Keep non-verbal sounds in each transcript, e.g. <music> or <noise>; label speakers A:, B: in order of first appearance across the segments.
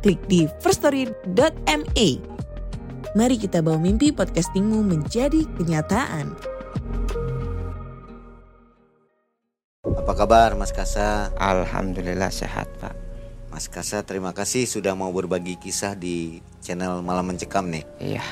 A: klik di firststory.me. Mari kita bawa mimpi podcastingmu menjadi kenyataan.
B: Apa kabar Mas Kasa?
C: Alhamdulillah sehat Pak.
B: Mas Kasa terima kasih sudah mau berbagi kisah di channel Malam Mencekam nih.
C: Iya.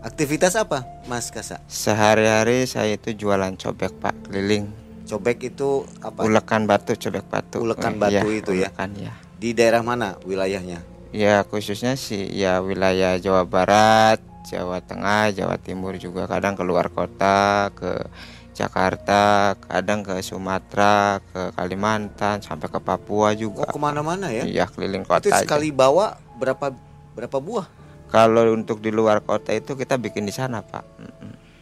B: Aktivitas apa Mas Kasa?
C: Sehari-hari saya itu jualan cobek Pak keliling.
B: Cobek itu apa?
C: Ulekan batu, cobek batu.
B: Ulekan batu
C: iya,
B: itu ya?
C: ulekan, ya.
B: Di daerah mana wilayahnya?
C: Ya khususnya sih ya wilayah Jawa Barat, Jawa Tengah, Jawa Timur juga kadang keluar kota ke Jakarta, kadang ke Sumatera, ke Kalimantan, sampai ke Papua
B: Oh
C: juga.
B: ke mana-mana ya?
C: Iya keliling
B: itu
C: kota. aja.
B: sekali bawa berapa berapa buah?
C: Kalau untuk di luar kota itu kita bikin di sana Pak.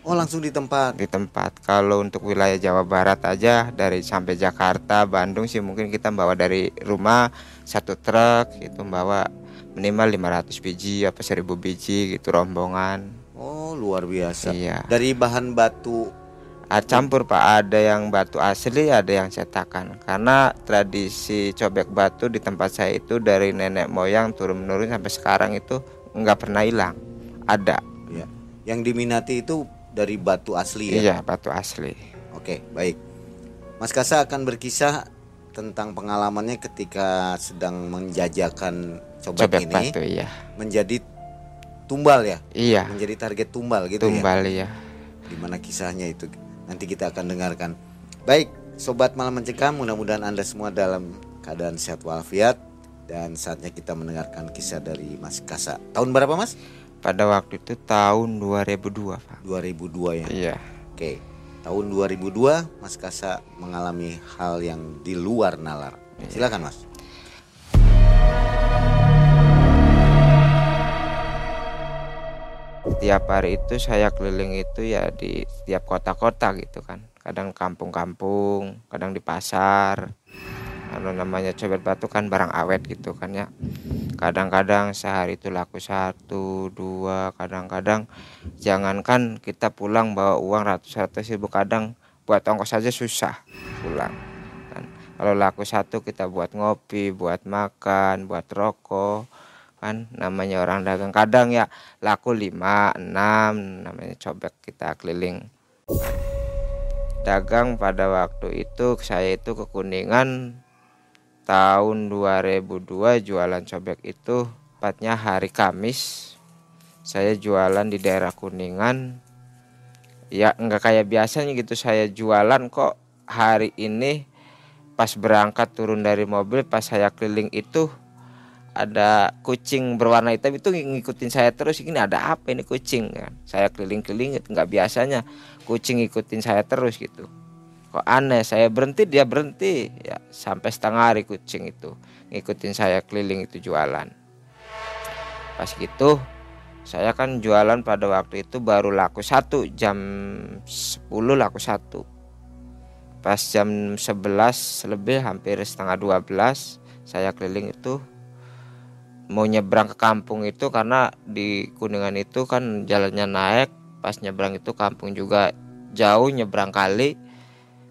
B: Oh langsung di tempat.
C: di tempat. Kalau untuk wilayah Jawa Barat aja dari sampai Jakarta, Bandung sih mungkin kita bawa dari rumah satu truk itu bawa minimal 500 biji apa 1000 biji gitu rombongan.
B: Oh luar biasa.
C: Iya.
B: Dari bahan batu.
C: Campur Pak, ada yang batu asli, ada yang cetakan. Karena tradisi cobek batu di tempat saya itu dari nenek moyang turun menurun sampai sekarang itu nggak pernah hilang. Ada.
B: Ya. Yang diminati itu dari batu asli ya.
C: Iya, batu asli.
B: Oke, baik. Mas Kasa akan berkisah tentang pengalamannya ketika sedang menjajakan cobek,
C: Cobek
B: ini
C: batu iya.
B: menjadi tumbal ya,
C: Iya,
B: menjadi target tumbal gitu ya.
C: tumbal ya.
B: Gimana kisahnya itu? Nanti kita akan dengarkan. Baik, sobat malam mencekam, mudah-mudahan Anda semua dalam keadaan sehat walafiat dan saatnya kita mendengarkan kisah dari Mas Kasa. Tahun berapa, Mas?
C: Pada waktu itu tahun 2002, Pak.
B: 2002 ya.
C: Iya.
B: Oke. Tahun 2002 Mas Kasa mengalami hal yang di luar nalar. Silakan, Mas.
C: Tiap hari itu saya keliling itu ya di setiap kota-kota gitu kan. Kadang kampung-kampung, kadang di pasar. Kalau namanya cobek batu kan barang awet gitu kan ya. Kadang-kadang sehari itu laku satu, dua, kadang-kadang jangankan kita pulang bawa uang ratus-ratus ribu kadang buat ongkos saja susah pulang. Kan. Kalau laku satu kita buat ngopi, buat makan, buat rokok kan namanya orang dagang kadang ya laku 5 6 namanya cobek kita keliling dagang pada waktu itu saya itu ke Kuningan tahun 2002 jualan cobek itu tepatnya hari Kamis saya jualan di daerah Kuningan. Ya nggak kayak biasanya gitu saya jualan kok hari ini. Pas berangkat turun dari mobil pas saya keliling itu ada kucing berwarna hitam itu ngikutin saya terus ini ada apa ini kucing? Kan saya keliling-keliling nggak biasanya kucing ngikutin saya terus gitu kok aneh saya berhenti dia berhenti. Ya sampai setengah hari kucing itu ngikutin saya keliling itu jualan. Pas gitu saya kan jualan pada waktu itu baru laku satu jam 10 laku satu. Pas jam 11 lebih hampir setengah 12 saya keliling itu mau nyebrang ke kampung itu karena di Kuningan itu kan jalannya naik pas nyebrang itu kampung juga jauh nyebrang kali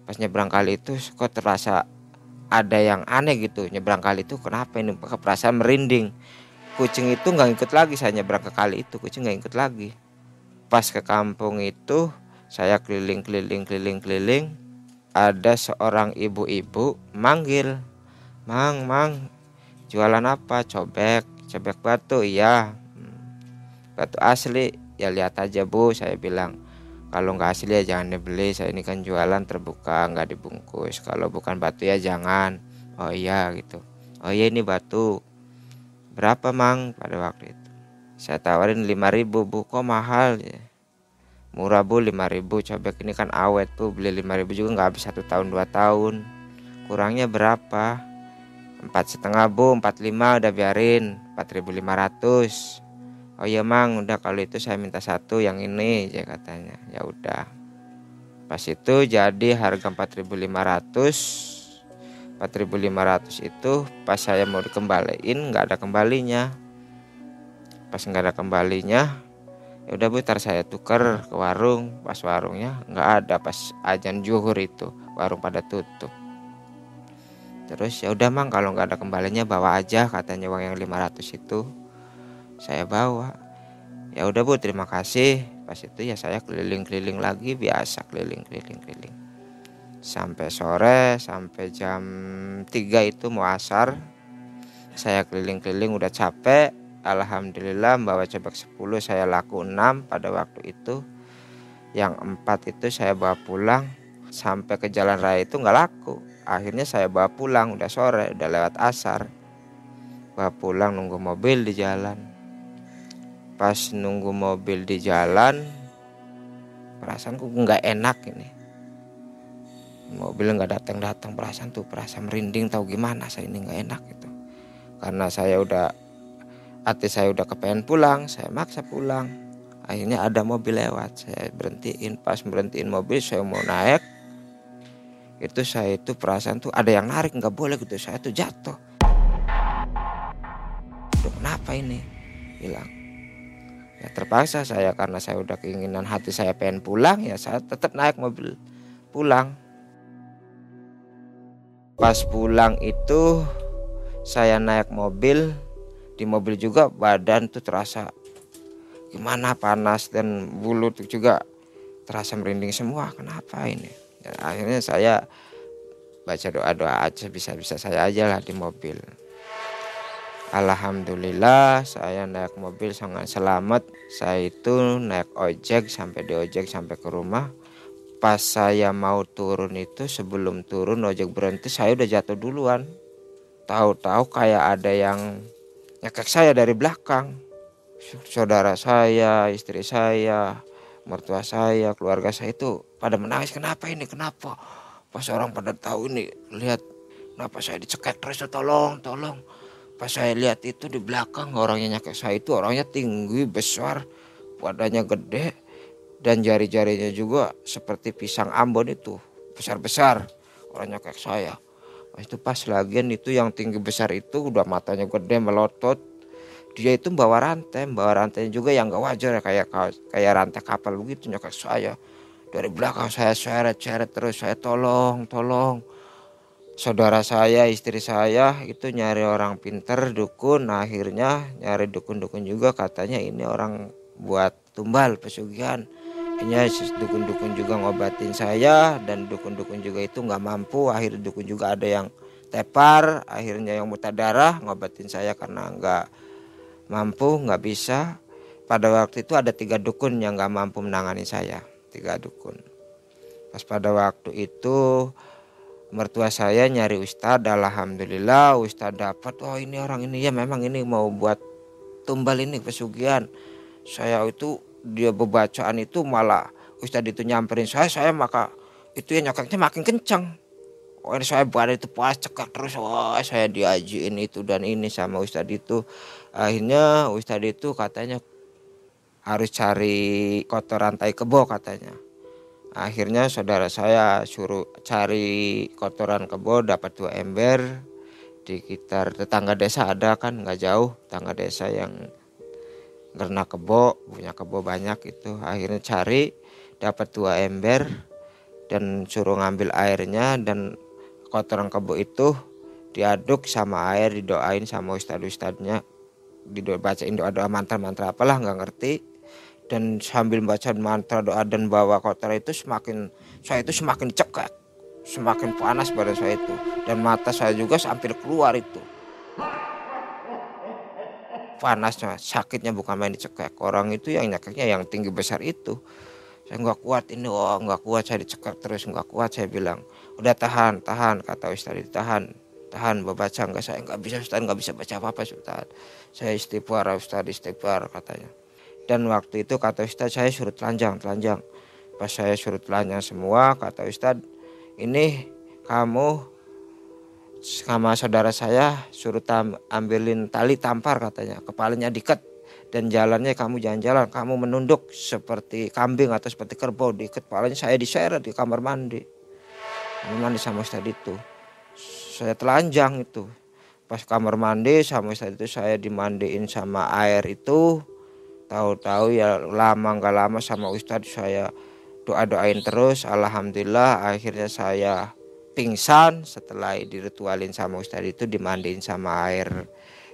C: pas nyebrang kali itu kok terasa ada yang aneh gitu. Nyebrang kali itu kenapa ini? Perasaan merinding. Kucing itu nggak ikut lagi saya nyebrang ke kali itu kucing nggak ikut lagi. Pas ke kampung itu saya keliling keliling keliling keliling ada seorang ibu-ibu manggil. Mang mang jualan apa? Cobek cobek batu. Iya. Hmm. batu asli. Ya lihat aja bu saya bilang kalau nggak asli ya jangan dibeli saya ini kan jualan terbuka nggak dibungkus. Kalau bukan batu ya jangan. Oh iya gitu. Oh iya ini batu. Berapa mang pada waktu itu? Saya tawarin 5000 bu. Kok mahal ya? Murah bu 5000 cobek ini kan awet bu. Beli 5000 juga nggak habis satu tahun dua tahun. Kurangnya berapa? Empat setengah bu. Empat lima udah biarin. Empat ribu lima ratus oh iya mang udah kalau itu saya minta satu yang ini ya katanya. Ya udah. Pas itu jadi harga empat ribu lima ratus. Empat ribu lima ratus itu pas saya mau dikembaliin nggak ada kembalinya. Pas nggak ada kembalinya ya udah bu tar saya tuker ke warung. Pas warungnya nggak ada pas ajan juhur itu warung pada tutup. Terus ya udah mang kalau nggak ada kembalinya bawa aja katanya uang yang 500 itu saya bawa. Ya udah bu terima kasih. Pas itu ya saya keliling-keliling lagi biasa keliling-keliling keliling sampai sore sampai jam 3 itu mau asar saya keliling-keliling udah capek. Alhamdulillah bawa cobek 10 saya laku 6 pada waktu itu. Yang empat itu saya bawa pulang. Sampai ke jalan raya itu nggak laku. Akhirnya saya bawa pulang udah sore udah lewat asar. Bawa pulang nunggu mobil di jalan pas nunggu mobil di jalan perasaanku nggak enak ini. Mobil nggak datang datang perasaan tuh perasaan merinding tahu gimana saya ini nggak enak gitu. Karena saya udah hati saya udah kepengen pulang saya maksa pulang. Akhirnya ada mobil lewat saya berhentiin pas berhentiin mobil saya mau naik itu saya itu perasaan tuh ada yang narik nggak boleh gitu saya tuh jatuh. Duh, kenapa ini? Hilang ya terpaksa saya karena saya udah keinginan hati saya pengen pulang ya saya tetap naik mobil pulang. Pas pulang itu saya naik mobil di mobil juga badan tuh terasa gimana panas dan bulu tuh juga terasa merinding semua kenapa ini? Ya, akhirnya saya baca doa-doa aja bisa-bisa saya aja lah di mobil Alhamdulillah saya naik mobil sangat selamat. Saya itu naik ojek sampai di ojek sampai ke rumah. Pas saya mau turun itu sebelum turun ojek berhenti saya udah jatuh duluan. Tahu-tahu kayak ada yang nyekek saya dari belakang. Saudara saya istri saya mertua saya keluarga saya itu pada menangis kenapa ini? Kenapa? Pas orang pada tahu ini lihat kenapa saya dicekek terus tolong tolong pas saya lihat itu di belakang orangnya nyakek saya itu orangnya tinggi besar badannya gede dan jari-jarinya juga seperti pisang Ambon itu besar-besar orang nyakek saya. Itu pas lagian itu yang tinggi besar itu udah matanya gede melotot. Dia itu bawa rantai bawa rantainya juga yang gak wajar ya kayak kayak rantai kapal begitu nyokap saya. Dari belakang saya seret-seret terus saya tolong tolong saudara saya istri saya itu nyari orang pinter dukun. Akhirnya nyari dukun-dukun juga. Katanya ini orang buat tumbal pesugihan. Ini dukun-dukun juga ngobatin saya dan dukun-dukun juga itu nggak mampu. Akhirnya dukun juga ada yang tepar akhirnya yang muta darah ngobatin saya karena nggak mampu nggak bisa. Pada waktu itu ada tiga dukun yang nggak mampu menangani saya tiga dukun. Pas pada waktu itu mertua saya nyari ustadz alhamdulillah ustadz dapat. Oh ini orang ini ya memang ini mau buat tumbal ini pesugihan. Saya itu dia bebacaan itu malah ustadz itu nyamperin saya saya maka itu ya nyokaknya makin kencang oh ini saya badan itu pas cekak terus wah saya diajuin itu dan ini sama ustadz itu. Akhirnya ustadz itu katanya harus cari kotoran tai kebo katanya akhirnya saudara saya suruh cari kotoran kebo dapat dua ember di sekitar tetangga desa ada kan nggak jauh tetangga desa yang karena kebo punya kebo banyak itu. Akhirnya cari dapat dua ember dan suruh ngambil airnya dan kotoran kebo itu diaduk sama air didoain sama ustadz ustadznya dibacain doa doa mantra mantra apalah nggak ngerti dan sambil baca mantra doa dan bawa kotor itu semakin saya itu semakin cekak semakin panas badan saya itu. Dan mata saya juga hampir keluar itu. Panasnya sakitnya bukan main dicekek. Orang itu yang nyakeknya yang tinggi besar itu. Saya nggak kuat ini oh nggak kuat saya dicekak terus nggak kuat saya bilang. Udah tahan tahan kata Ustaz tahan tahan baca. Enggak saya nggak bisa Ustaz nggak bisa baca apa apa Ustaz saya istighfar Ustaz istighfar katanya dan waktu itu kata Ustaz saya suruh telanjang telanjang. Pas saya suruh telanjang semua kata Ustaz ini kamu sama saudara saya suruh tam, ambilin tali tampar katanya. Kepalanya diket dan jalannya kamu jalan-jalan. Kamu menunduk seperti kambing atau seperti kerbau diket kepalanya saya diseret di kamar mandi. Kamar mandi sama Ustadz itu. Saya telanjang itu. Pas kamar mandi sama Ustadz itu saya dimandiin sama air itu tahu-tahu ya lama nggak lama sama Ustadz saya doa-doain terus. Alhamdulillah akhirnya saya pingsan. Setelah diritualin sama Ustadz itu dimandiin sama air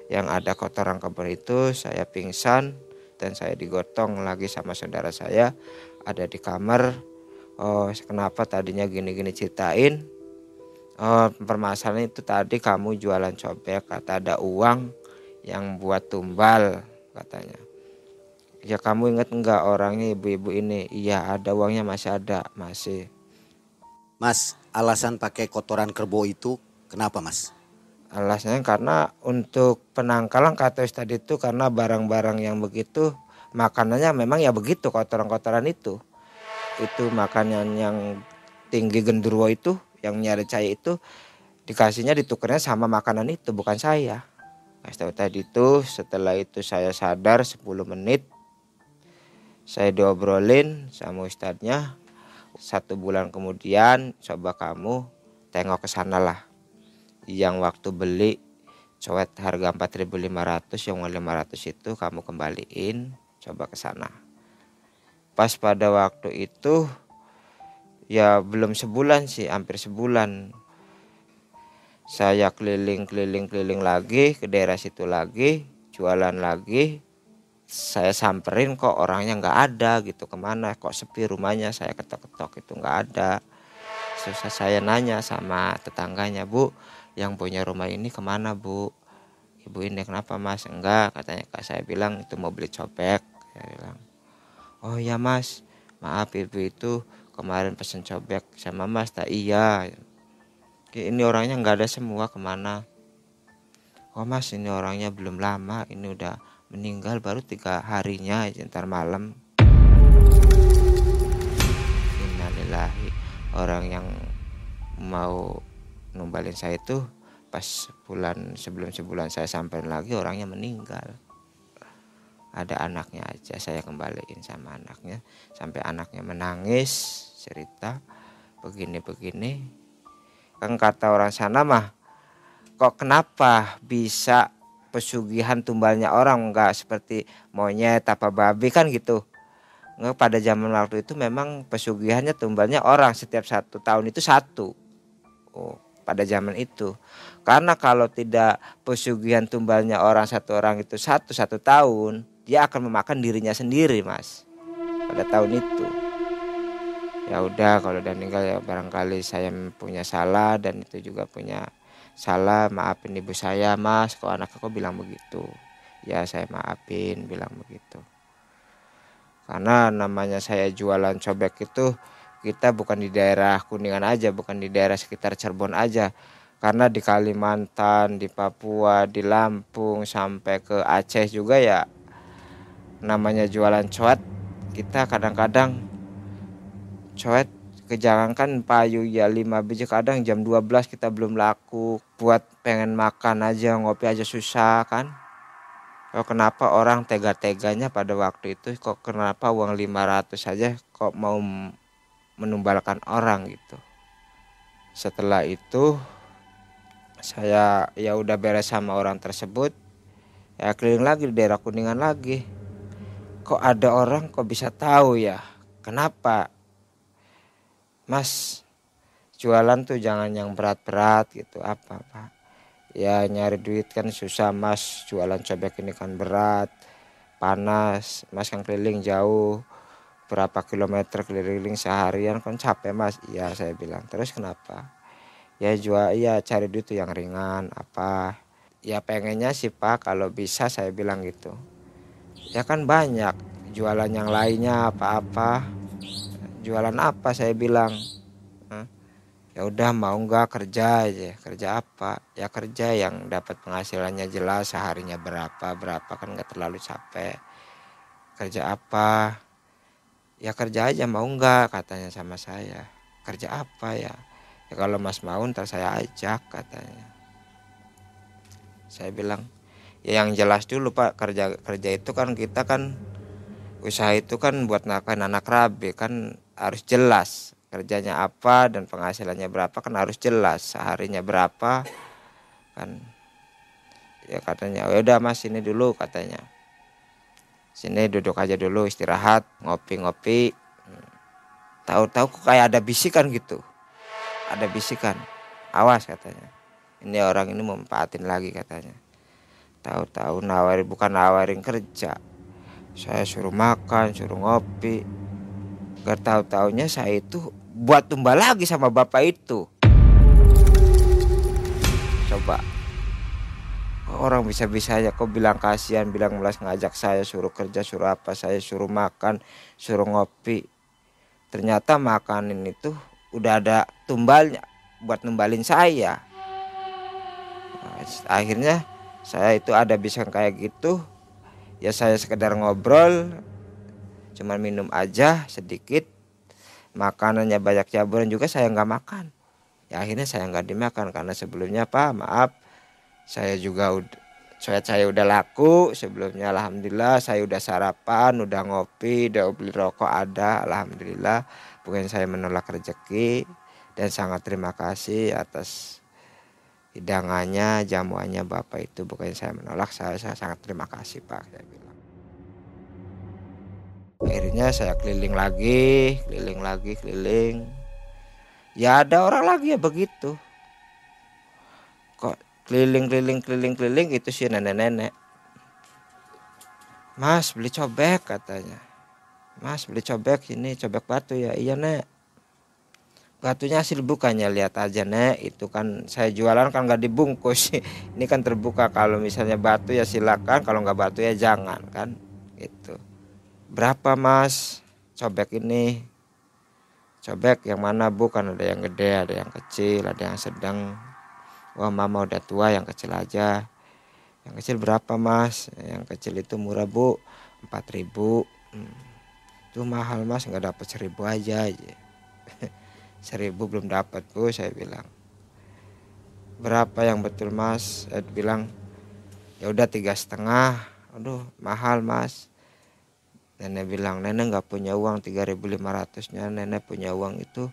C: yang ada kotoran kebun itu saya pingsan dan saya digotong lagi sama saudara saya. Ada di kamar. Oh kenapa tadinya gini-gini ceritain? Oh permasalahan itu tadi kamu jualan cobek kata ada uang yang buat tumbal katanya ya kamu inget enggak orangnya ibu-ibu ini iya ada uangnya masih ada masih
B: Mas, alasan pakai kotoran kerbau itu kenapa mas?
C: Alasannya karena untuk penangkalan kata tadi itu karena barang-barang yang begitu makanannya memang ya begitu kotoran-kotoran itu. Itu makanan yang tinggi gendruwo itu yang nyari cahaya itu dikasihnya ditukernya sama makanan itu bukan saya. Kasih tadi itu setelah itu saya sadar 10 menit saya diobrolin sama ustadznya. Satu bulan kemudian coba kamu tengok ke sana lah. Yang waktu beli cowet harga 4.500 yang 500 itu kamu kembaliin coba ke sana. Pas pada waktu itu ya belum sebulan sih hampir sebulan. Saya keliling keliling keliling lagi ke daerah situ lagi jualan lagi saya samperin kok orangnya nggak ada gitu. Ke mana? Kok sepi rumahnya? Saya ketok-ketok itu nggak ada. Susah saya nanya sama tetangganya bu yang punya rumah ini ke mana bu? Ibu ini kenapa mas? Enggak katanya. Kak saya bilang itu mau beli cobek. Saya bilang oh ya mas. Maaf ibu itu kemarin pesen cobek sama mas. Tak iya. Ini orangnya nggak ada semua. Ke mana? Oh mas ini orangnya belum lama. Ini udah meninggal baru tiga harinya ntar malam. Innalillahi. Orang yang mau numbalin saya itu pas bulan sebelum sebulan saya sampai lagi orangnya meninggal. Ada anaknya aja saya kembaliin sama anaknya. Sampai anaknya menangis cerita begini-begini. Kan kata orang sana mah kok kenapa bisa pesugihan tumbalnya orang nggak seperti monyet apa babi kan gitu. Nggak pada zaman waktu itu memang pesugihannya tumbalnya orang setiap satu tahun itu satu. Oh pada zaman itu. Karena kalau tidak pesugihan tumbalnya orang satu orang itu satu satu tahun dia akan memakan dirinya sendiri mas. Pada tahun itu. Ya udah kalau udah meninggal ya barangkali saya punya salah dan itu juga punya salah maafin ibu saya mas. Kok anak aku bilang begitu? Ya saya maafin bilang begitu. Karena namanya saya jualan cobek itu kita bukan di daerah Kuningan aja bukan di daerah sekitar Cirebon aja. Karena di Kalimantan di Papua di Lampung sampai ke Aceh juga ya namanya jualan coet kita kadang-kadang coet kejangankan payu ya 5 biji kadang jam 12 kita belum laku. Buat pengen makan aja ngopi aja susah kan? Kok kenapa orang tega-teganya pada waktu itu? Kok kenapa uang 500 saja kok mau menumbalkan orang gitu? Setelah itu saya ya udah beres sama orang tersebut. Ya keliling lagi di daerah kuningan lagi. Kok ada orang kok bisa tahu ya? Kenapa mas jualan tuh jangan yang berat-berat gitu apa pak ya nyari duit kan susah mas. Jualan cobek ini kan berat panas. Mas kan keliling jauh berapa kilometer keliling seharian kan capek mas. Iya saya bilang. Terus kenapa? Ya jual iya cari duit tuh yang ringan apa. Ya pengennya sih pak kalau bisa saya bilang gitu. Ya kan banyak jualan yang lainnya apa-apa jualan apa? Saya bilang ya udah mau nggak kerja aja. Kerja apa? Ya kerja yang dapat penghasilannya jelas seharinya berapa berapa kan nggak terlalu capek. Kerja apa? Ya kerja aja mau nggak? katanya sama saya. Kerja apa ya? Ya kalau mas mau ntar saya ajak katanya. Saya bilang ya yang jelas dulu pak kerja kerja itu kan kita kan usaha itu kan buat nafkahin anak rabi kan harus jelas kerjanya apa dan penghasilannya berapa kan harus jelas seharinya berapa kan. Ya katanya ya udah mas ini dulu katanya. Sini duduk aja dulu istirahat ngopi-ngopi. Tahu-tahu kayak ada bisikan gitu. Ada bisikan. Awas katanya. Ini orang ini memanfaatin lagi katanya. Tahu-tahu nawarin bukan nawarin kerja saya suruh makan suruh ngopi. Gak tahu taunya saya itu buat tumbal lagi sama bapak itu. Coba. Orang bisa-bisa aja kok bilang kasihan bilang melas ngajak saya suruh kerja suruh apa saya suruh makan suruh ngopi. Ternyata makanin itu udah ada tumbalnya buat numbalin saya. Nah, akhirnya saya itu ada bisa kayak gitu ya saya sekedar ngobrol cuman minum aja sedikit. Makanannya banyak caburan juga saya nggak makan. Ya akhirnya saya nggak dimakan karena sebelumnya pak maaf. Saya juga saya saya udah laku sebelumnya alhamdulillah. Saya udah sarapan udah ngopi udah beli rokok ada alhamdulillah. Bukan saya menolak rezeki dan sangat terima kasih atas hidangannya jamuannya bapak itu bukan saya menolak saya, saya sangat terima kasih pak saya bilang. Akhirnya saya keliling lagi keliling lagi keliling. Ya ada orang lagi ya begitu. Kok keliling keliling keliling keliling itu sih nenek-nenek. Mas beli cobek katanya. Mas beli cobek ini cobek batu ya. Iya nek batunya hasil bukannya lihat aja nek. Itu kan saya jualan kan nggak dibungkus. <laughs> Ini kan terbuka. Kalau misalnya batu ya silakan kalau nggak batu ya jangan kan? Itu berapa mas? Cobek ini. Cobek yang mana? Bukan ada yang gede ada yang kecil ada yang sedang. Wah mama udah tua yang kecil aja. Yang kecil berapa mas? Yang kecil itu murah bu. Empat ribu. Hmm. itu mahal mas. Nggak dapat seribu aja aja <laughs> seribu belum dapat bu saya bilang. Berapa yang betul mas? Saya bilang ya udah tiga setengah. Aduh mahal mas. Nenek bilang nenek nggak punya uang 3.500 nya nenek punya uang itu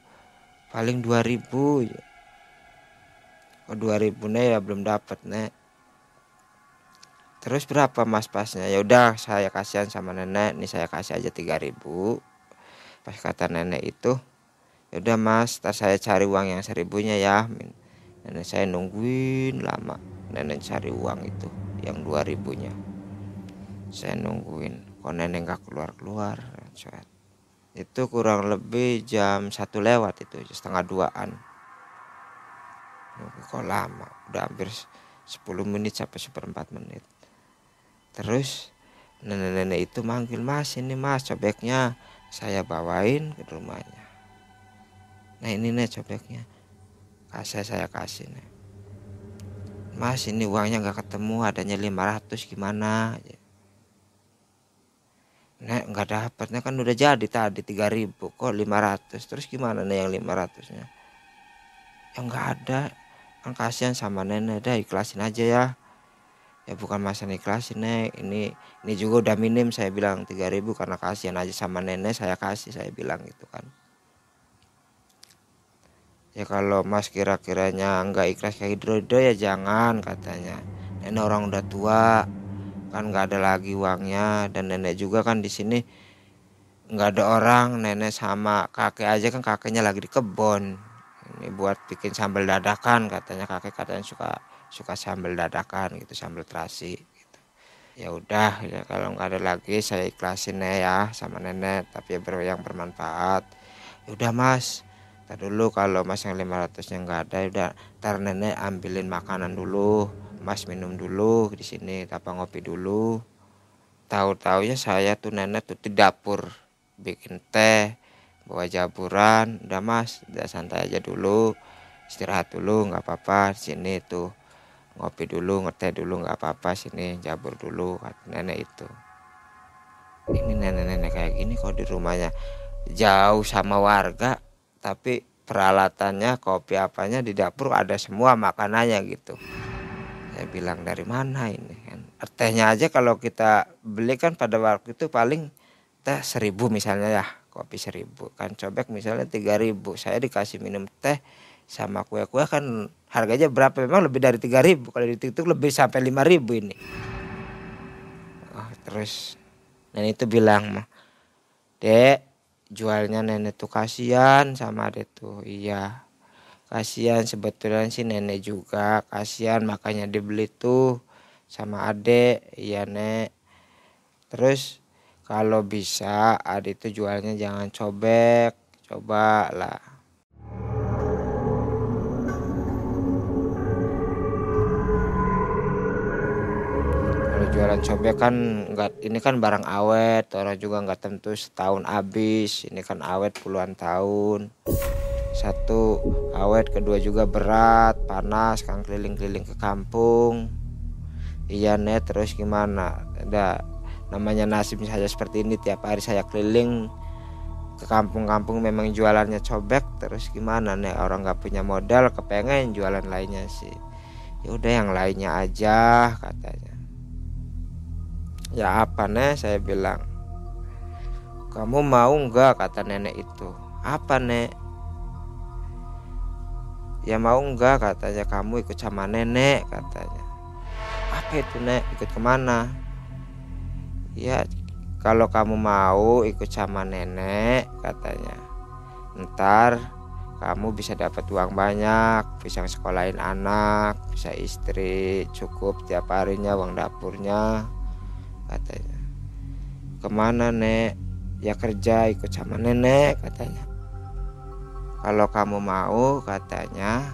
C: paling 2000 ya. oh 2000 nih ya belum dapat nek. Terus berapa mas pasnya? Ya udah saya kasihan sama nenek nih saya kasih aja 3000 pas kata nenek itu ya udah mas tar saya cari uang yang seribunya ya. Nenek saya nungguin lama. Nenek cari uang itu yang 2000 nya saya nungguin. Kok nenek nggak keluar keluar itu kurang lebih jam satu lewat itu setengah duaan. Kok lama. Udah hampir 10 menit sampai seperempat menit. Terus nenek-nenek itu manggil mas ini mas cobeknya saya bawain ke rumahnya nah ini nih cobeknya kasih saya kasih nih. Mas ini uangnya nggak ketemu adanya 500 gimana? Nek nggak dapatnya kan udah jadi tadi 3000 kok 500 terus gimana nih yang 500 nya ya nggak ada. Kan kasihan sama nenek. Dah ikhlasin aja ya. Ya bukan masalah ikhlasin nek. Ini ini juga udah minim saya bilang 3000 karena kasihan aja sama nenek saya kasih saya bilang gitu kan ya kalau mas kira-kiranya nggak ikhlas kayak hidro ya jangan katanya. Nenek orang udah tua kan nggak ada lagi uangnya. Dan nenek juga kan di sini nggak ada orang nenek sama kakek aja kan kakeknya lagi di kebun ini buat bikin sambal dadakan katanya. Kakek katanya suka suka sambal dadakan gitu sambal terasi gitu. Ya udah ya kalau nggak ada lagi saya ikhlasin ya sama nenek. Tapi ya yang bermanfaat. Ya udah mas Ntar dulu kalau mas yang 500 nya nggak ada ya udah ntar nenek ambilin makanan dulu Mas minum dulu di sini, apa ngopi dulu. Tahu-tahu ya saya tuh nenek tuh di dapur bikin teh, bawa jaburan, udah Mas, udah santai aja dulu, istirahat dulu, nggak apa-apa. Sini tuh ngopi dulu, ngeteh dulu, nggak apa-apa. Sini jabur dulu, kata nenek itu. Ini nenek-nenek kayak gini kalau di rumahnya jauh sama warga, tapi peralatannya kopi apanya di dapur ada semua makanannya gitu. Saya bilang dari mana ini? Kan tehnya aja kalau kita beli kan pada waktu itu paling teh seribu misalnya ya kopi seribu. Kan cobek misalnya tiga ribu. Saya dikasih minum teh sama kue-kue kan harganya berapa? Memang lebih dari tiga ribu. Kalau di TikTok lebih sampai lima ribu ini. Oh, terus nenek itu bilang mah dek jualnya nenek tuh kasihan sama adek tuh. Iya. Kasihan sebetulnya sih nenek juga. Kasihan makanya dibeli tuh sama adek iya nek. Terus kalau bisa adek itu jualnya jangan cobek. Coba lah jualan cobek kan nggak ini kan barang awet orang juga nggak tentu setahun habis. Ini kan awet puluhan tahun. Satu awet kedua juga berat panas kan keliling-keliling ke kampung. Iya net terus gimana? Ada namanya nasib saya seperti ini tiap hari saya keliling ke kampung-kampung memang jualannya cobek terus gimana nih orang nggak punya modal kepengen jualan lainnya sih. Ya udah yang lainnya aja katanya Ya apa nek saya bilang Kamu mau nggak? kata nenek itu. Apa nek? Ya mau nggak? katanya. Kamu ikut sama nenek katanya. Apa itu nek? Ikut ke mana Ya kalau kamu mau ikut sama nenek katanya. Ntar kamu bisa dapat uang banyak bisa sekolahin anak bisa istri cukup tiap harinya uang dapurnya katanya. Ke mana nek? Ya kerja ikut sama nenek katanya. Kalau kamu mau katanya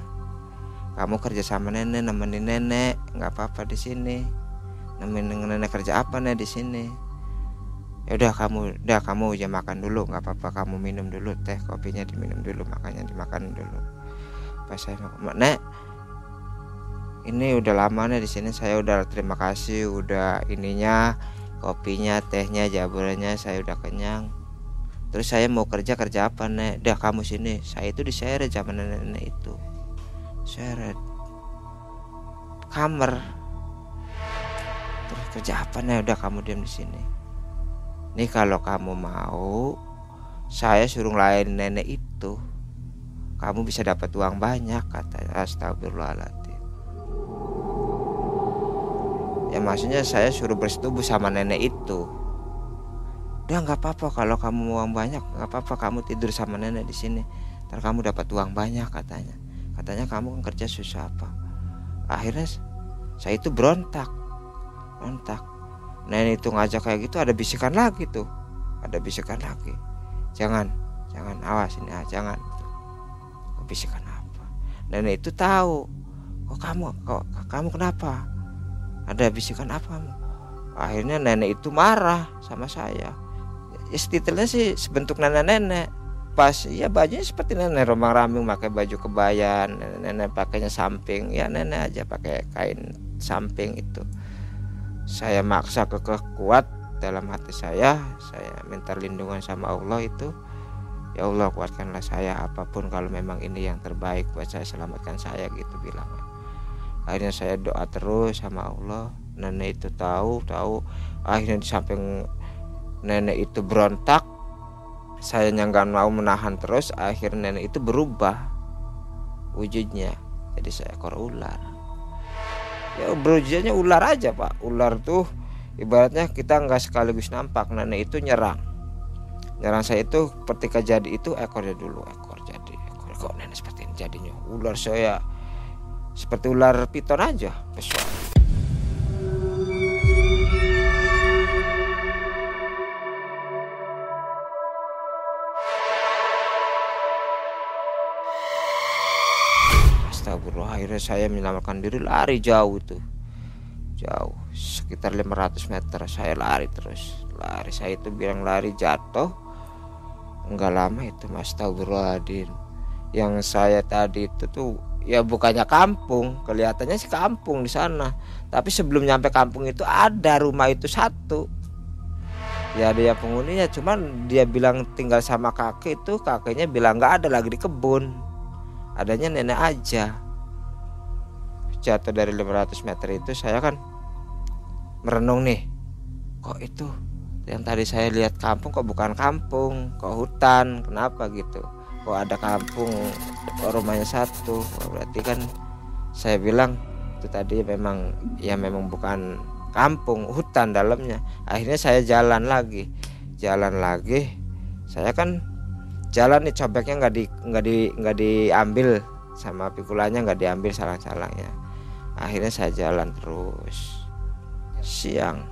C: kamu kerja sama nenek nemenin nenek. Nggak apa-apa di sini. Nemenin nenek kerja apa nih di sini? Ya udah kamu udah kamu aja makan dulu. Nggak apa-apa kamu minum dulu teh. Kopinya diminum dulu makanya dimakan dulu. Pas saya mau nek ini udah lama nih di sini saya udah terima kasih udah ininya kopinya tehnya jaburannya saya udah kenyang. Terus saya mau kerja kerja apa nek? Dah kamu sini. Saya itu diseret zaman nenek itu. Seret. Kamar. Terus kerja apa nek? Udah kamu diam di sini. Nih kalau kamu mau saya suruh lain nenek itu. Kamu bisa dapat uang banyak kata astagfirullahaladzim ya maksudnya saya suruh bersetubuh sama nenek itu. Udah nggak apa-apa kalau kamu uang banyak. Nggak apa-apa kamu tidur sama nenek di sini. Ntar kamu dapat uang banyak katanya. Katanya kamu kan kerja susah apa? Akhirnya saya itu berontak. Berontak. Nenek itu ngajak kayak gitu ada bisikan lagi tuh. Ada bisikan lagi. Jangan jangan awas ini ah, jangan. Bisikan apa? Nenek itu tahu. Kok kamu kok kamu kenapa ada bisikan apa? Akhirnya nenek itu marah sama saya. Ya titelnya sih sebentuk nenek-nenek. Pas ya bajunya seperti nenek romang rambing pakai baju kebayan nenek, nenek pakainya samping. Ya nenek aja pakai kain samping itu. Saya maksa kekeh kuat dalam hati saya saya minta lindungan sama Allah itu ya Allah kuatkanlah saya apa pun kalau memang ini yang terbaik buat saya selamatkan saya gitu bilang akhirnya saya doa terus sama Allah. Nenek itu tahu tahu. Akhirnya di samping nenek itu berontak saya nggak mau menahan terus akhirnya nenek itu berubah wujudnya jadi seekor ular. Ya berwujudnya ular aja pak. Ular tuh ibaratnya kita nggak sekaligus nampak. Nenek itu nyerang. Nyerang saya itu ketika jadi itu ekornya dulu ekor jadi ekor. Kok nenek seperti ini jadinya? Ular saya seperti ular piton aja pesona Astagfirullah akhirnya saya menyelamatkan diri lari jauh itu. Jauh sekitar 500 meter saya lari terus. Lari saya itu bilang lari jatuh. Enggak lama itu mas. Astagfirullahaladzim. Yang saya tadi itu tuh ya bukannya kampung kelihatannya sih kampung di sana. Tapi sebelum nyampe kampung itu ada rumah itu satu. Ya dia penghuninya cuman dia bilang tinggal sama kakek itu kakeknya bilang nggak ada lagi di kebun. Adanya nenek aja. Jatuh dari 500 meter itu saya kan merenung nih kok itu yang tadi saya lihat kampung kok bukan kampung? Kok hutan? Kenapa gitu kok ada kampung kok rumahnya satu. Oh, berarti kan saya bilang itu tadi memang ya memang bukan kampung hutan dalamnya. Akhirnya saya jalan lagi jalan lagi. Saya kan jalan nih cobeknya nggak di nggak di nggak diambil sama pikulanya nggak diambil salang-salangnya akhirnya saya jalan terus. Siang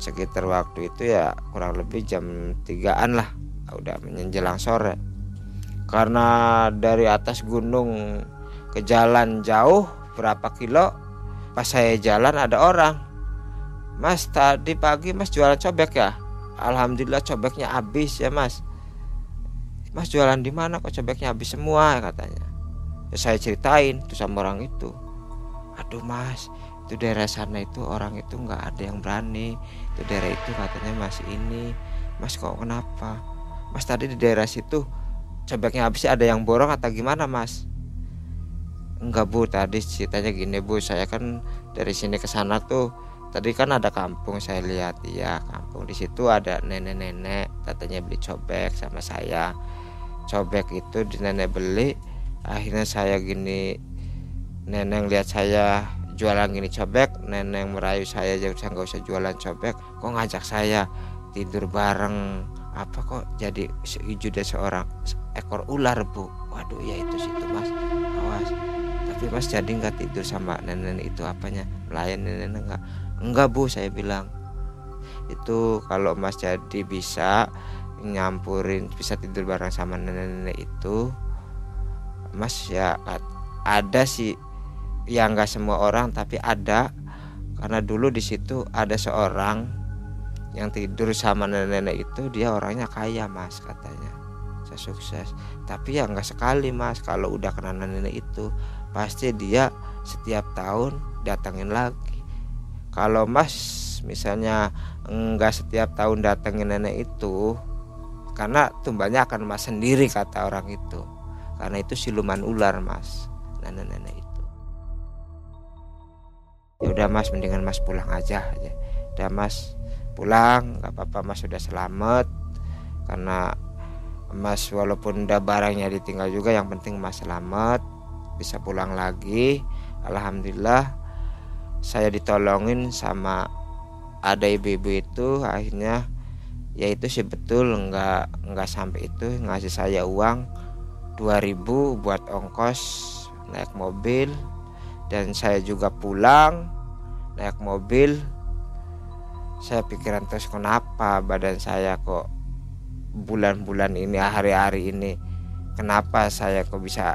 C: sekitar waktu itu ya kurang lebih jam tigaan lah. Udah menjelang sore karena dari atas gunung ke jalan jauh berapa kilo pas saya jalan ada orang. Mas tadi pagi mas jualan cobek ya? Alhamdulillah cobeknya habis ya mas. Mas jualan di mana kok cobeknya habis semua katanya. Ya, saya ceritain tuh sama orang itu. Aduh mas itu daerah sana itu orang itu nggak ada yang berani. Itu daerah itu katanya masih ini. Mas kok kenapa? Mas tadi di daerah situ cobeknya habis ada yang borong atau gimana mas? Enggak bu. Tadi ceritanya gini bu. Saya kan dari sini ke sana tuh tadi kan ada kampung saya lihat. Ya kampung di situ ada nenek-nenek katanya beli cobek sama saya. Cobek itu di nenek beli akhirnya saya gini nenek lihat saya jualan gini cobek nenek merayu saya jadi saya nggak usah jualan cobek kok ngajak saya tidur bareng? Apa kok jadi hijau seorang ekor ular bu. Waduh ya itu situ mas. Awas. Tapi mas jadi nggak tidur sama nenek itu apanya? Melayan nenek nggak? Enggak bu saya bilang. Itu kalau mas jadi bisa nyampurin bisa tidur bareng sama nenek-nenek itu mas ya ada sih. Ya nggak semua orang tapi ada. Karena dulu di situ ada seorang yang tidur sama nenek-nenek itu dia orangnya kaya mas katanya saya sukses. Tapi ya nggak sekali mas. Kalau udah kena nenek itu pasti dia setiap tahun datangin lagi. Kalau mas misalnya enggak setiap tahun datengin nenek itu karena tumbanya akan mas sendiri kata orang itu. Karena itu siluman ular mas nenek-nenek itu. Ya udah mas mendingan mas pulang aja aja. Udah mas pulang. Nggak apa-apa mas sudah selamat. Karena mas walaupun udah barangnya ditinggal juga yang penting mas selamat bisa pulang lagi. Alhamdulillah saya ditolongin sama ada ibu-ibu itu akhirnya ya itu sih betul nggak nggak sampai itu ngasih saya uang 2000 buat ongkos naik mobil dan saya juga pulang naik mobil. Saya pikiran terus kenapa badan saya kok bulan-bulan ini hari-hari ini kenapa saya kok bisa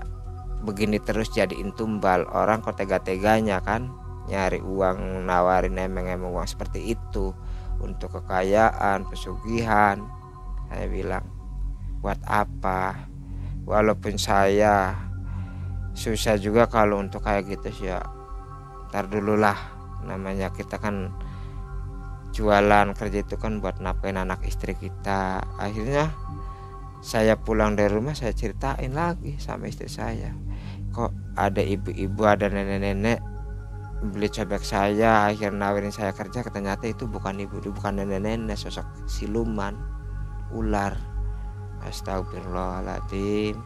C: begini terus jadiin tumbal? Orang kok tega-teganya kan nyari uang nawarin emeng-emeng uang seperti itu untuk kekayaan pesugihan. Saya bilang buat apa? Walaupun saya susah juga kalau untuk kayak gitu sih ya. Ntar dulu lah namanya kita kan jualan kerja itu kan buat nafkain anak istri kita. Akhirnya saya pulang dari rumah saya ceritain lagi sama istri saya. Kok ada ibu-ibu ada nenek-nenek beli cobek saya akhirnya nawarin saya kerja ternyata itu bukan ibu bukan nenek-nenek sosok siluman ular. Astagfirullahaladzim.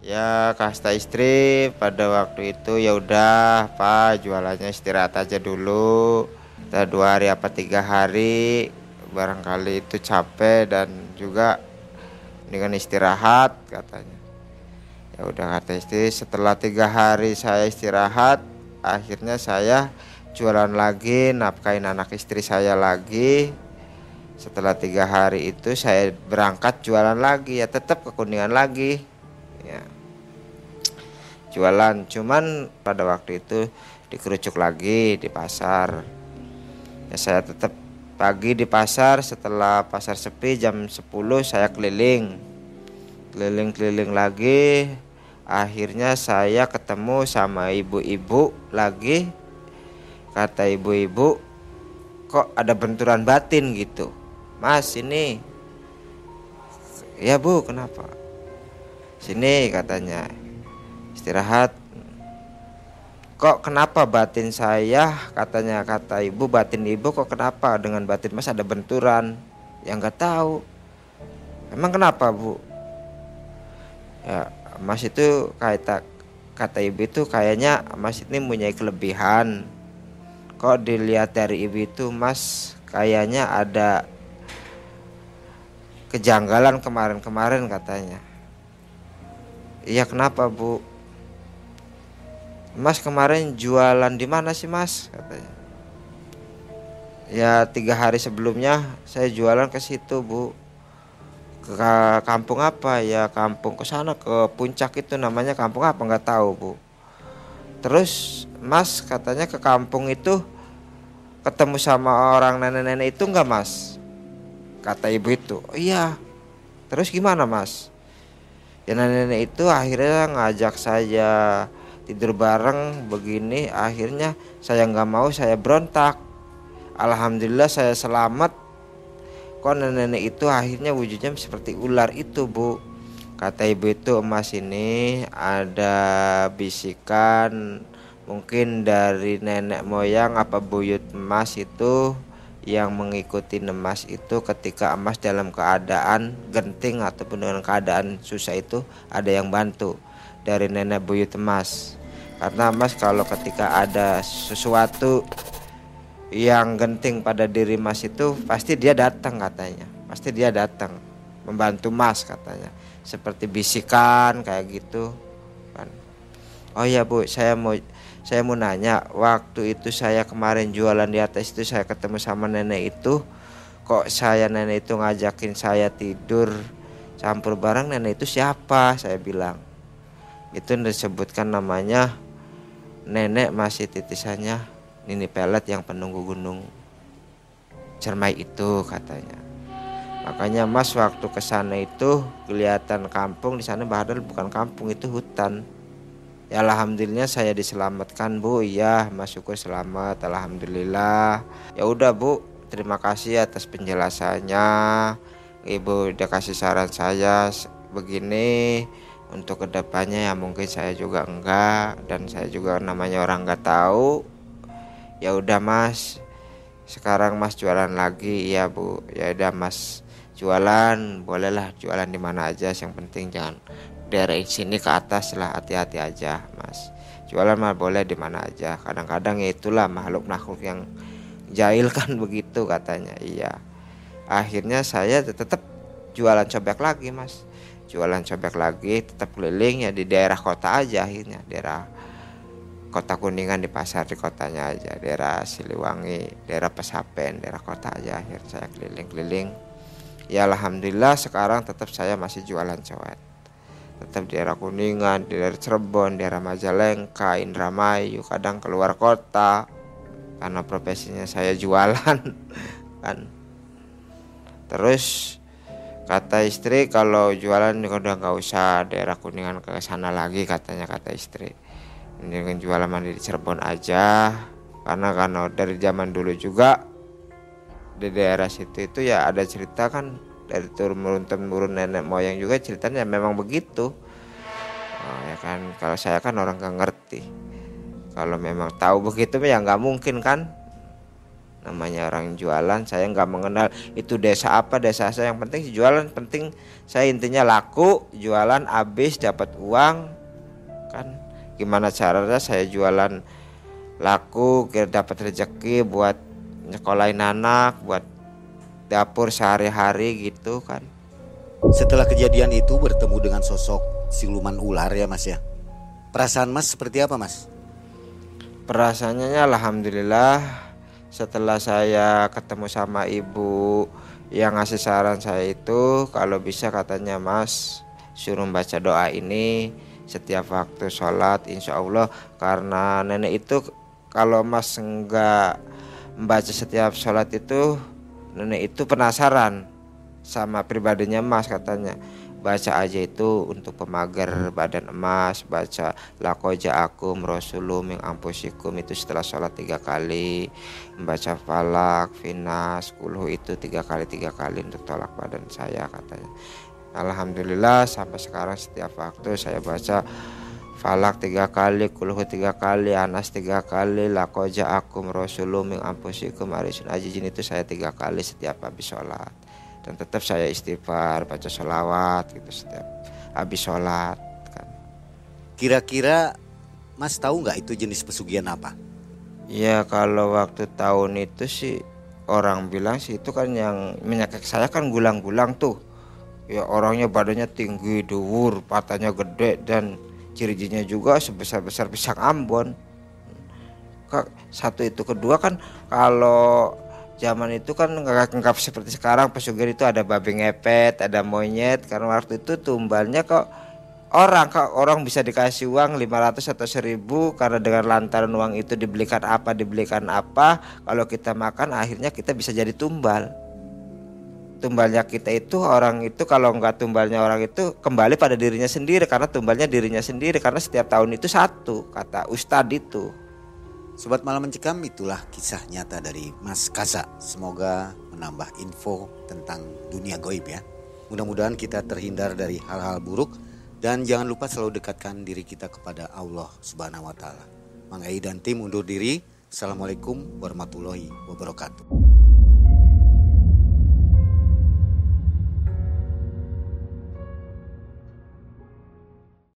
C: Ya kasta istri pada waktu itu ya udah pak jualannya istirahat aja dulu dua hari apa tiga hari barangkali itu capek dan juga dengan istirahat katanya. Ya udah kata istri setelah tiga hari saya istirahat akhirnya saya jualan lagi nafkain anak istri saya lagi. Setelah tiga hari itu saya berangkat jualan lagi ya tetap ke kuningan lagi. Ya. Jualan cuman pada waktu itu dikerucuk lagi di pasar ya saya tetap pagi di pasar. Setelah pasar sepi jam 10 saya keliling. Keliling-keliling lagi. Akhirnya saya ketemu sama ibu-ibu lagi. Kata ibu-ibu kok ada benturan batin gitu? Mas ini ya bu kenapa? Sini katanya. Istirahat kok kenapa batin saya katanya kata ibu batin ibu kok kenapa? Dengan batin mas ada benturan. Yang nggak tahu. Emang kenapa bu? Ya mas itu kayak kata ibu itu kayaknya mas ini punya kelebihan. Kok dilihat dari ibu itu mas kayaknya ada kejanggalan kemarin-kemarin katanya. Iya kenapa bu Mas kemarin jualan di mana sih mas? Katanya. Ya tiga hari sebelumnya saya jualan ke situ bu. Ke kampung apa? Ya kampung ke sana ke puncak itu namanya. Kampung apa? Nggak tahu bu. Terus mas katanya ke kampung itu ketemu sama orang nenek-nenek itu nggak mas? Kata ibu itu. Oh, iya. Terus gimana mas? Ya nenek-nenek itu akhirnya ngajak saya tidur bareng begini akhirnya saya nggak mau saya berontak. Alhamdulillah saya selamat. Kok nenek itu akhirnya wujudnya seperti ular itu bu? Kata ibu itu emas ini ada bisikan mungkin dari nenek moyang apa buyut emas itu yang mengikuti emas itu ketika emas dalam keadaan genting ataupun dengan keadaan susah itu ada yang bantu dari nenek buyut emas karena emas kalau ketika ada sesuatu yang genting pada diri Mas itu pasti dia datang katanya. Pasti dia datang membantu Mas katanya. Seperti bisikan kayak gitu kan. Oh ya Bu saya mau saya mau nanya. Waktu itu saya kemarin jualan di atas itu saya ketemu sama nenek itu. Kok saya nenek itu ngajakin saya tidur campur barang nenek itu siapa? Saya bilang. Itu disebutkan namanya nenek masih titisannya Nini Pelet yang penunggu gunung Cermai itu katanya. Makanya Mas waktu ke sana itu kelihatan kampung di sana padahal bukan kampung itu hutan. Ya alhamdulillah saya diselamatkan Bu. Iya, Mas syukur selamat alhamdulillah. Ya udah Bu, terima kasih atas penjelasannya. Ibu udah kasih saran saya begini untuk ke depannya ya mungkin saya juga enggak dan saya juga namanya orang enggak tahu. Ya udah mas. Sekarang mas jualan lagi. Ya bu. Ya udah mas. Jualan. Bolehlah jualan di mana aja. Yang penting jangan dari sini ke atas lah. Hati-hati aja mas. Jualan mah boleh di mana aja. Kadang-kadang ya itulah makhluk-makhluk yang jahil <laughs> kan begitu katanya. Iya. Akhirnya saya tetap jualan cobek lagi mas jualan cobek lagi tetap keliling ya di daerah kota aja akhirnya. Daerah kota Kuningan di pasar di kotanya aja daerah Siliwangi daerah Pesapen daerah kota aja akhir saya keliling-keliling. Ya alhamdulillah sekarang tetap saya masih jualan cowet. Tetap di daerah Kuningan di daerah Cirebon daerah Majalengka Indramayu kadang keluar kota. Karena profesinya saya jualan <laughs> kan. Terus kata istri kalau jualan udah nggak usah daerah Kuningan ke sana lagi katanya kata istri. Dengan jualan mandi di Cirebon aja. Karena karena dari zaman dulu juga di daerah situ itu ya ada cerita kan dari turun temurun nenek moyang juga ceritanya memang begitu. Oh, ya kan? Kalau saya kan orang nggak ngerti. Kalau memang tahu begitu ya nggak mungkin kan namanya orang jualan saya nggak mengenal itu desa apa desa saya. Yang penting jualan penting. Saya intinya laku jualan habis dapat uang. Kan gimana caranya saya jualan laku dapat rezeki buat nyekolahin anak buat dapur sehari-hari gitu kan.
B: Setelah kejadian itu bertemu dengan sosok siluman ular ya mas ya. Perasaan mas seperti apa mas?
C: Perasaannya alhamdulillah setelah saya ketemu sama ibu yang ngasih saran saya itu kalau bisa katanya mas suruh baca doa ini setiap waktu sholat insya Allah. Karena nenek itu kalau mas enggak membaca setiap sholat itu nenek itu penasaran sama pribadinya mas katanya baca aja itu untuk pemagar badan emas baca lakoja akum rasulum yang ampusikum itu setelah sholat tiga kali membaca falak finas kuluh itu tiga kali tiga kali untuk tolak badan saya katanya. Alhamdulillah sampai sekarang setiap waktu saya baca Falak tiga kali, Kulhu tiga kali, Anas tiga kali, Lakoja akum Rasulullah min ampusikum arisun ajijin itu saya tiga kali setiap habis sholat dan tetap saya istighfar baca sholawat gitu setiap habis sholat kan.
B: Kira-kira Mas tahu nggak itu jenis pesugihan apa?
C: Ya kalau waktu tahun itu sih orang bilang sih itu kan yang menyakit saya kan gulang-gulang tuh ya orangnya badannya tinggi, duwur, patahnya gede dan ciri-cirinya juga sebesar-besar pisang Ambon satu itu kedua kan kalau zaman itu kan nggak lengkap seperti sekarang. Pesugihan itu ada babi ngepet ada monyet. Karena waktu itu tumbalnya kok orang kok orang bisa dikasih uang 500 atau 1000 karena dengan lantaran uang itu dibelikan apa dibelikan apa. Kalau kita makan akhirnya kita bisa jadi tumbal. Tumbalnya kita itu orang itu kalau nggak tumbalnya orang itu kembali pada dirinya sendiri. Karena tumbalnya dirinya sendiri karena setiap tahun itu satu kata Ustadz itu.
B: Sobat Malam Mencekam itulah kisah nyata dari Mas Kasa. Semoga menambah info tentang dunia goib ya. Mudah-mudahan kita terhindar dari hal-hal buruk dan jangan lupa selalu dekatkan diri kita kepada Allah Subhanahu wa taala. Mang dan tim undur diri. Assalamualaikum warahmatullahi wabarakatuh.